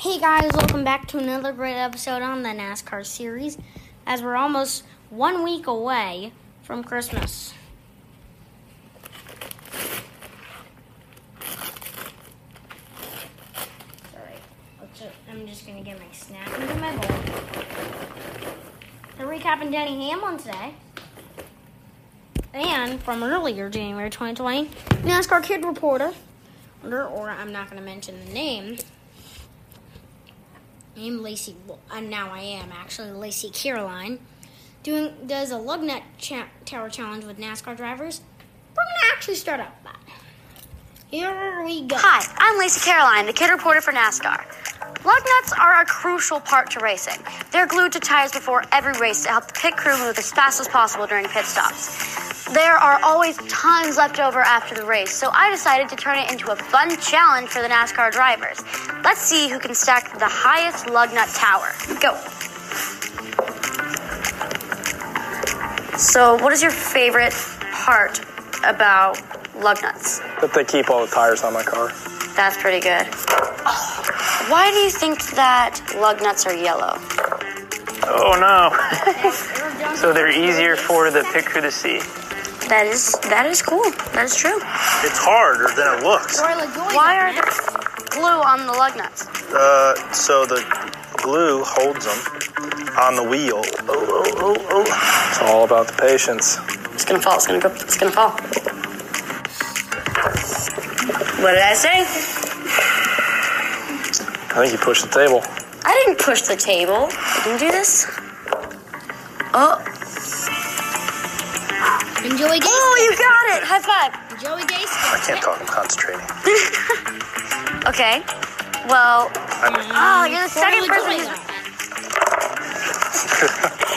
Hey guys, welcome back to another great episode on the NASCAR series as we're almost one week away from Christmas. I'm just gonna get my snack into my bowl. We're recapping Denny Hamlin today. And from earlier, January 2020, NASCAR Kid Reporter, or I'm not to mention the name, I am Lacey, and uh, now I am actually Lacey Caroline, doing does a lug nut cha- tower challenge with NASCAR drivers. We're gonna actually start up that. Here we go. Hi, I'm Lacey Caroline, the kid reporter for NASCAR. Lug nuts are a crucial part to racing. They're glued to tires before every race to help the pit crew move as fast as possible during pit stops. There are always tons left over after the race, so I decided to turn it into a fun challenge for the NASCAR drivers. Let's see who can stack the highest lug nut tower. Go. So, what is your favorite part about lug nuts? That they keep all the tires on my car. That's pretty good. Why do you think that lug nuts are yellow? Oh no. so they're easier for the pit crew to see. That is that is cool. That is true. It's harder than it looks. Why are there glue on the lug nuts? Uh, so the glue holds them on the wheel. Oh, oh, oh, oh. It's all about the patience. It's gonna fall. It's gonna go. It's gonna fall. What did I say? I think you pushed the table. I didn't push the table. I didn't do this. Oh, And Joey Gase. oh, you got it! High five. Joey Gase. I can't talk. I'm concentrating. Okay. Well, oh, you're the second person who's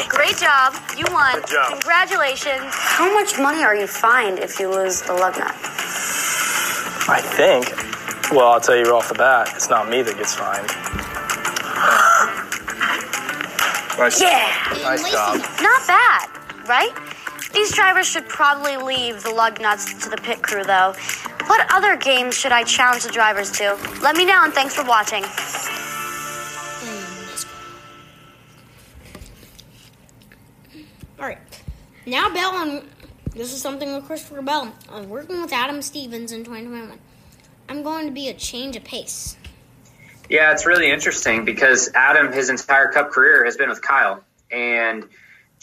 Great job. You won. Good job. Congratulations. How much money are you fined if you lose the lug nut? I think. Well, I'll tell you off the bat, it's not me that gets fined. Nice, Yeah. nice job. Not bad, right? These drivers should probably leave the lug nuts to the pit crew, though. What other games should I challenge the drivers to? Let me know, and thanks for watching. All right. Now, Bell, and this is something with Christopher Bell. I'm working with Adam Stevens in 2021. I'm going to be a change of pace. Yeah, it's really interesting because Adam, his entire Cup career has been with Kyle, and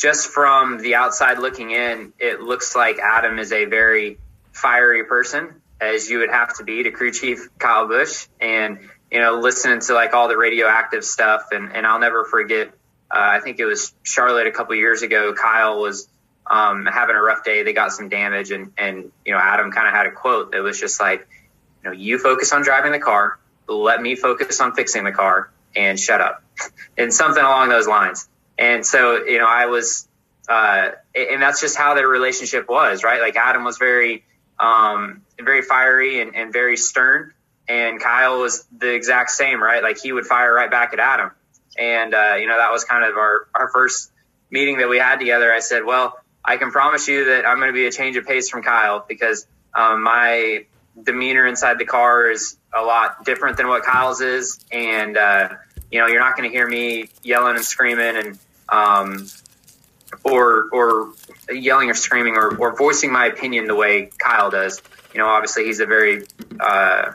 just from the outside looking in, it looks like Adam is a very fiery person, as you would have to be to crew chief Kyle Busch, and you know, listening to like all the radioactive stuff, and and I'll never forget. Uh, I think it was Charlotte a couple years ago. Kyle was um, having a rough day. They got some damage, and and you know, Adam kind of had a quote that was just like, you know, you focus on driving the car let me focus on fixing the car and shut up and something along those lines and so you know i was uh, and that's just how their relationship was right? Like adam was very um, very fiery and, and very stern and kyle was the exact same right? Like he would fire right back at adam. And uh, you know that was kind of our, our first meeting that we had together. I said well i can promise you that i'm going to be a change of pace from kyle because um, my demeanor inside the car is a lot different than what Kyle's is, and uh, you know you're not going to hear me yelling and screaming and um, or or yelling or screaming or, or voicing my opinion the way Kyle does. You know, obviously he's a very uh,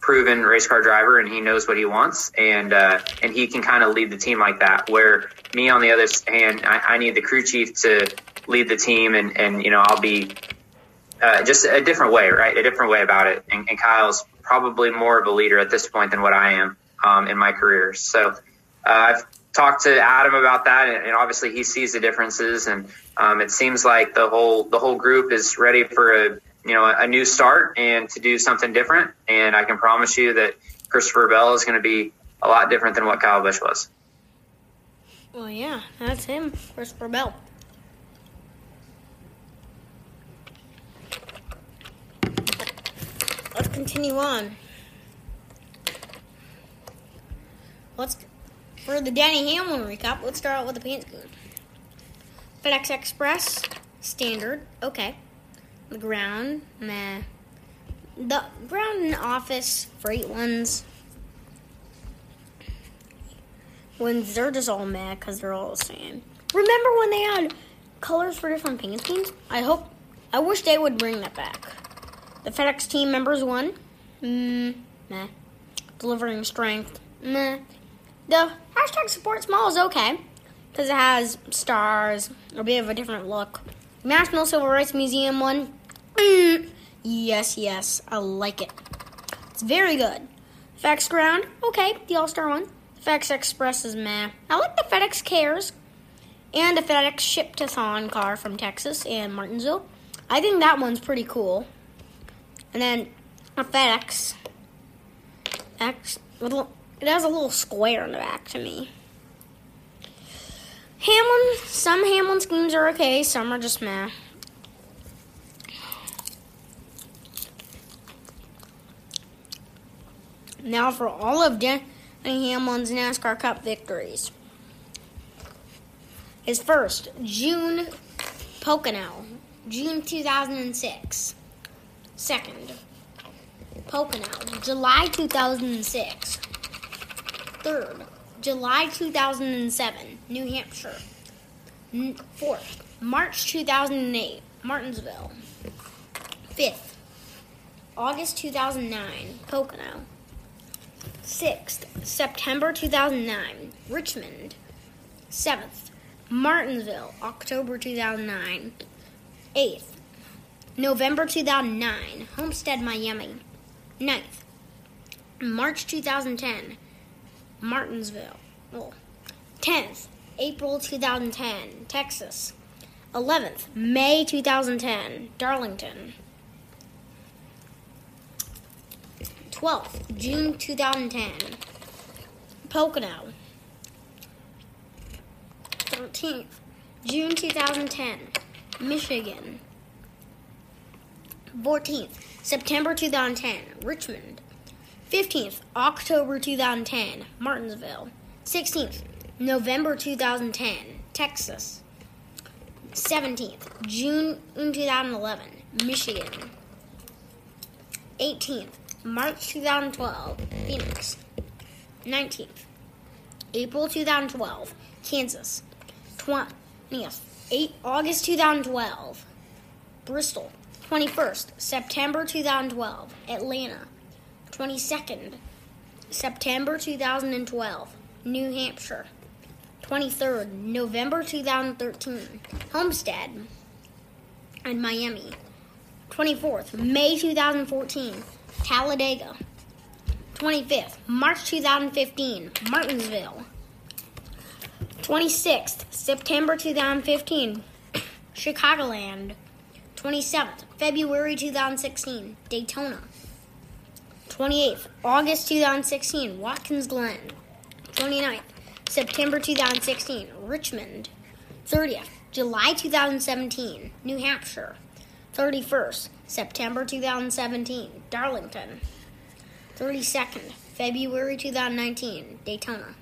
proven race car driver and he knows what he wants and uh, and he can kind of lead the team like that. Where me on the other hand, I, I need the crew chief to lead the team and and you know I'll be uh, just a different way, right? A different way about it. And, and, Kyle's probably more of a leader at this point than what I am um, in my career. So uh, I've talked to Adam about that, and, and obviously he sees the differences. And um, it seems like the whole the whole group is ready for a you know a new start and to do something different. And I can promise you that Christopher Bell is going to be a lot different than what Kyle Busch was. Well, yeah, that's him, Christopher Bell. let's continue on. Let's for the Denny Hamlin recap. Let's start out with the paint scheme. FedEx Express standard, okay. The ground, meh. The ground and office freight ones. when they're just all mad because they're all the same. Remember when they had colors for different paint schemes? I hope, I wish they would bring that back. The FedEx team members won. Mm, meh. Delivering strength. Meh. The hashtag support small is okay because it has stars, a bit of a different look. National Civil Rights Museum one. Mm, yes, yes, I like it. It's very good. FedEx Ground, okay, the All Star one. FedEx Express is meh. I like the FedEx Cares and the FedEx Ship to Thon car from Texas and Martinsville. I think that one's pretty cool. And then a FedEx X little it has a little square in the back to me. Hamlin, some Hamlin schemes are okay, some are just meh. Now for all of Denny Hamlin's NASCAR Cup victories. His first, June Pocono, June 2006. Second, Pocono, July 2006. Third, July 2007, New Hampshire. Fourth, March 2008, Martinsville. Fifth, August 2009, Pocono. Sixth, September 2009, Richmond. Seventh, Martinsville, October 2009. Eighth, November 2009, Homestead, Miami. Ninth, March 2010, Martinsville. Oh. 10th, April 2010, Texas. 11th, May 2010, Darlington. 12th, June 2010, Pocono. 13th, June 2010, Michigan. 14th, September 2010, Richmond. 15th, October 2010, Martinsville. 16th, November 2010, Texas. 17th, June 2011, Michigan. 18th, March 2012, Phoenix. 19th, April 2012, Kansas. 20th, 8 August 2012, Bristol. 21st, September 2012, Atlanta. 22nd, September 2012, New Hampshire. 23rd, November 2013, Homestead and Miami. 24th, May 2014, Talladega. 25th, March 2015, Martinsville. 26th, September 2015, Chicagoland. 27th, February 2016, Daytona. 28th, August 2016, Watkins Glen. 29th, September 2016, Richmond. 30th, July 2017, New Hampshire. 31st, September 2017, Darlington. 32nd, February 2019, Daytona.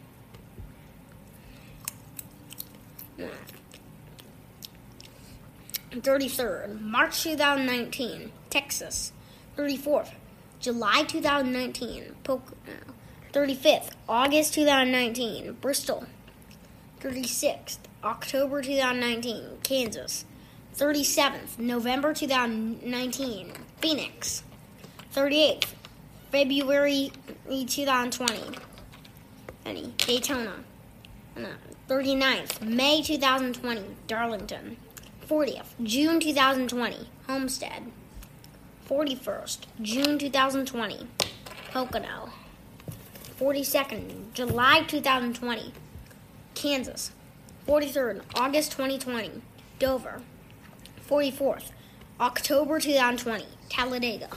33rd, March 2019, Texas. 34th, July 2019, Pocono. 35th, August 2019, Bristol. 36th, October 2019, Kansas. 37th, November 2019, Phoenix. 38th, February 2020, any Daytona. And, uh, 39th, May 2020, Darlington. 40th, June 2020, Homestead. 41st, June 2020, Pocono. 42nd, July 2020, Kansas. 43rd, August 2020, Dover. 44th, October 2020, Talladega.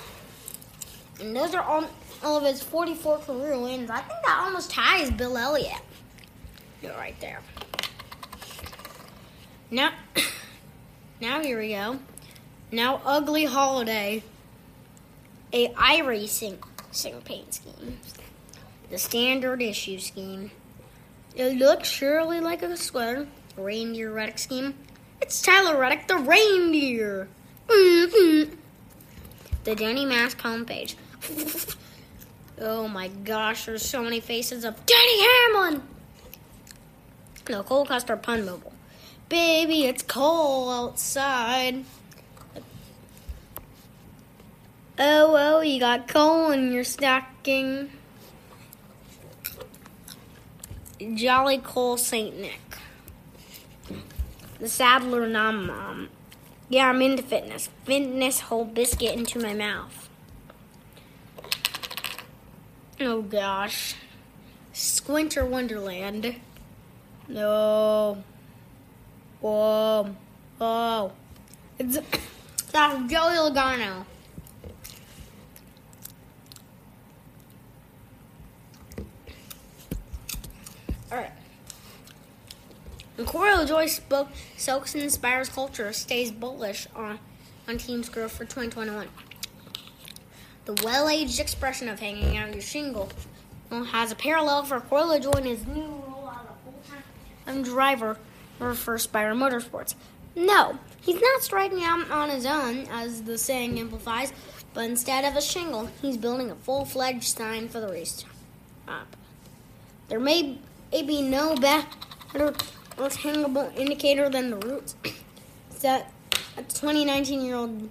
And those are all, all of his 44 career wins. I think that almost ties Bill Elliott. You're right there. Now, now here we go. Now, Ugly Holiday, a iRacing paint scheme. The standard issue scheme. It looks surely like a square reindeer Reddick scheme. It's Tyler Reddick, the reindeer. Mm-hmm. The Denny Mask homepage. oh my gosh, there's so many faces of Denny Hamlin. The Cole Custer Pun Mobile. Baby, it's cold outside. Oh, oh, you got coal in your stocking. Jolly Cole St. Nick. The Saddler Nom Mom. Yeah, I'm into fitness. Fitness whole biscuit into my mouth. Oh gosh. Squinter Wonderland. No. Whoa. Oh. It's that's ah, Joey Logano. Alright. And Corey LaJoie spoke, soaks and inspires culture, stays bullish on, on team's growth for 2021. The well-aged expression of hanging out your shingle has a parallel for Corey LaJoie in his new role as a driver for first Spire Motorsports. No, he's not striking out on his own, as the saying implies, but instead of a shingle, he's building a full-fledged sign for the race. There may, may be no better hangable indicator than the roots that the 2019 year old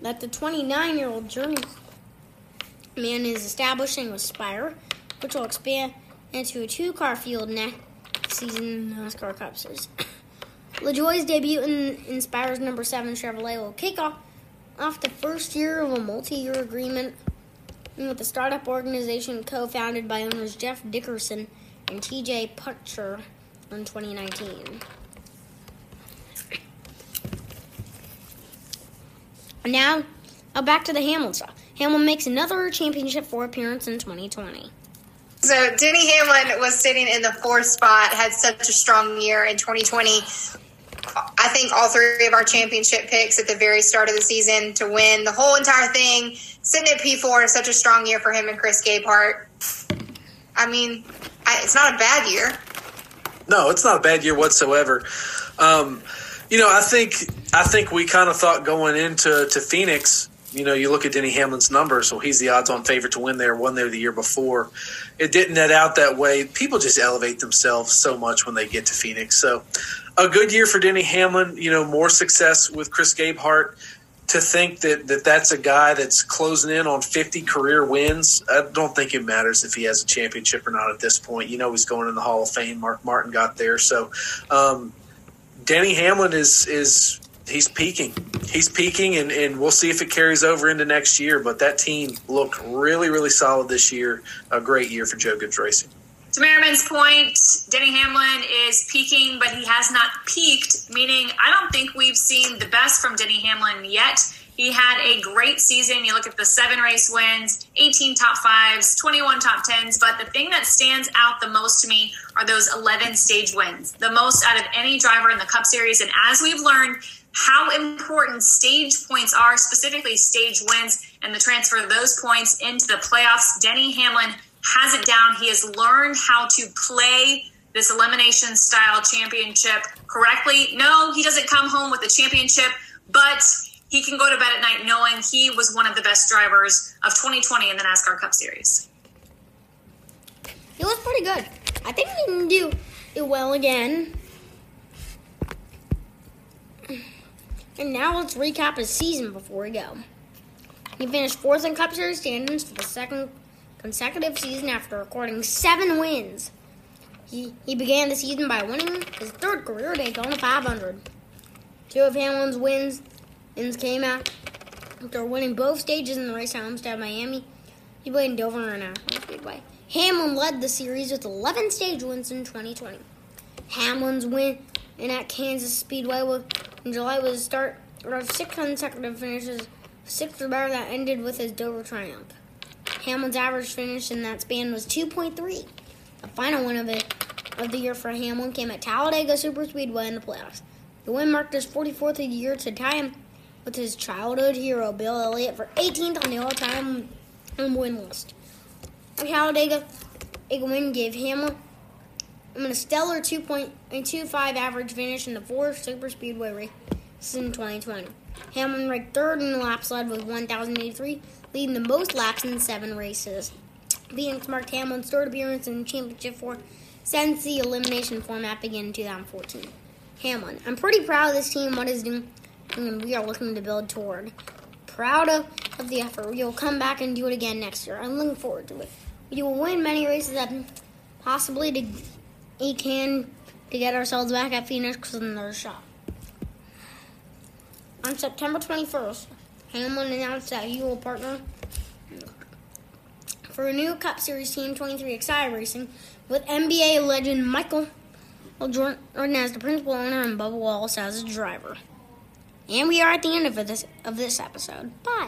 that the 29 year old journey man is establishing with Spire, which will expand into a two car field next season NASCAR Cup Series. LaJoie's debut in, in Spire's number seven Chevrolet will kick off off the first year of a multi year agreement with the startup organization co founded by owners Jeff Dickerson and TJ Puchyr in 2019. Now, now back to the Hamlin stuff. Hamlin makes another championship four appearance in 2020. So Denny Hamlin was sitting in the fourth spot, had such a strong year in 2020. I think all three of our championship picks at the very start of the season to win the whole entire thing. Sitting at P4 is such a strong year for him and Chris Gabehart. I mean, I, it's not a bad year. No, it's not a bad year whatsoever. Um, you know, I think I think we kind of thought going into to Phoenix. You know, you look at Denny Hamlin's numbers, so he's the odds-on favorite to win there. Won there the year before. It didn't net out that way. People just elevate themselves so much when they get to Phoenix. So, a good year for Denny Hamlin. You know, more success with Chris Gabehart to think that, that that's a guy that's closing in on 50 career wins, I don't think it matters if he has a championship or not at this point. You know, he's going in the Hall of Fame. Mark Martin got there. So, um, Denny Hamlin is, is, he's peaking. He's peaking, and, and we'll see if it carries over into next year. But that team looked really, really solid this year. A great year for Joe Gibbs Racing. To Merriman's point, Denny Hamlin is peaking, but he has not peaked, meaning I don't think we've seen the best from Denny Hamlin yet. He had a great season. You look at the seven race wins, 18 top fives, 21 top tens. But the thing that stands out the most to me are those 11 stage wins, the most out of any driver in the Cup Series. And as we've learned, how important stage points are, specifically stage wins, and the transfer of those points into the playoffs. Denny Hamlin has it down. He has learned how to play this elimination style championship correctly. No, he doesn't come home with the championship, but he can go to bed at night knowing he was one of the best drivers of 2020 in the NASCAR Cup Series. He was pretty good. I think he can do it well again. And now let's recap his season before we go. He finished fourth in Cup Series standings for the second consecutive season after recording seven wins. He, he began the season by winning his third career Daytona 500. Two of Hamlin's wins, wins came out after winning both stages in the race at Homestead, Miami. He played in Dover International uh, oh, Speedway. Hamlin led the series with 11 stage wins in 2020. Hamlin's win in at Kansas Speedway was, in July was the start of six consecutive finishes, six or better that ended with his Dover triumph. Hamlin's average finish in that span was 2.3. The final win of it of the year for Hamlin came at Talladega Superspeedway in the playoffs. The win marked his 44th of the year to tie him with his childhood hero Bill Elliott for 18th on the all-time win list. Talladega win gave Hamlin a stellar 2.25 average finish in the four Superspeedway races in 2020. Hamlin ranked third in the laps led with 1,083 leading the most laps in seven races. Phoenix marked Hamlin's third appearance in championship 4 since the elimination format began in 2014. Hamlin. I'm pretty proud of this team, what is doing, and we are looking to build toward. Proud of, of the effort. We will come back and do it again next year. I'm looking forward to it. We will win many races that possibly to, we can to get ourselves back at Phoenix another shot. On September 21st, Hamlin announced that he will partner for a new Cup Series Team 23 Excited Racing with NBA legend Michael Jordan as the principal owner and Bubba Wallace as a driver. And we are at the end of this of this episode. Bye.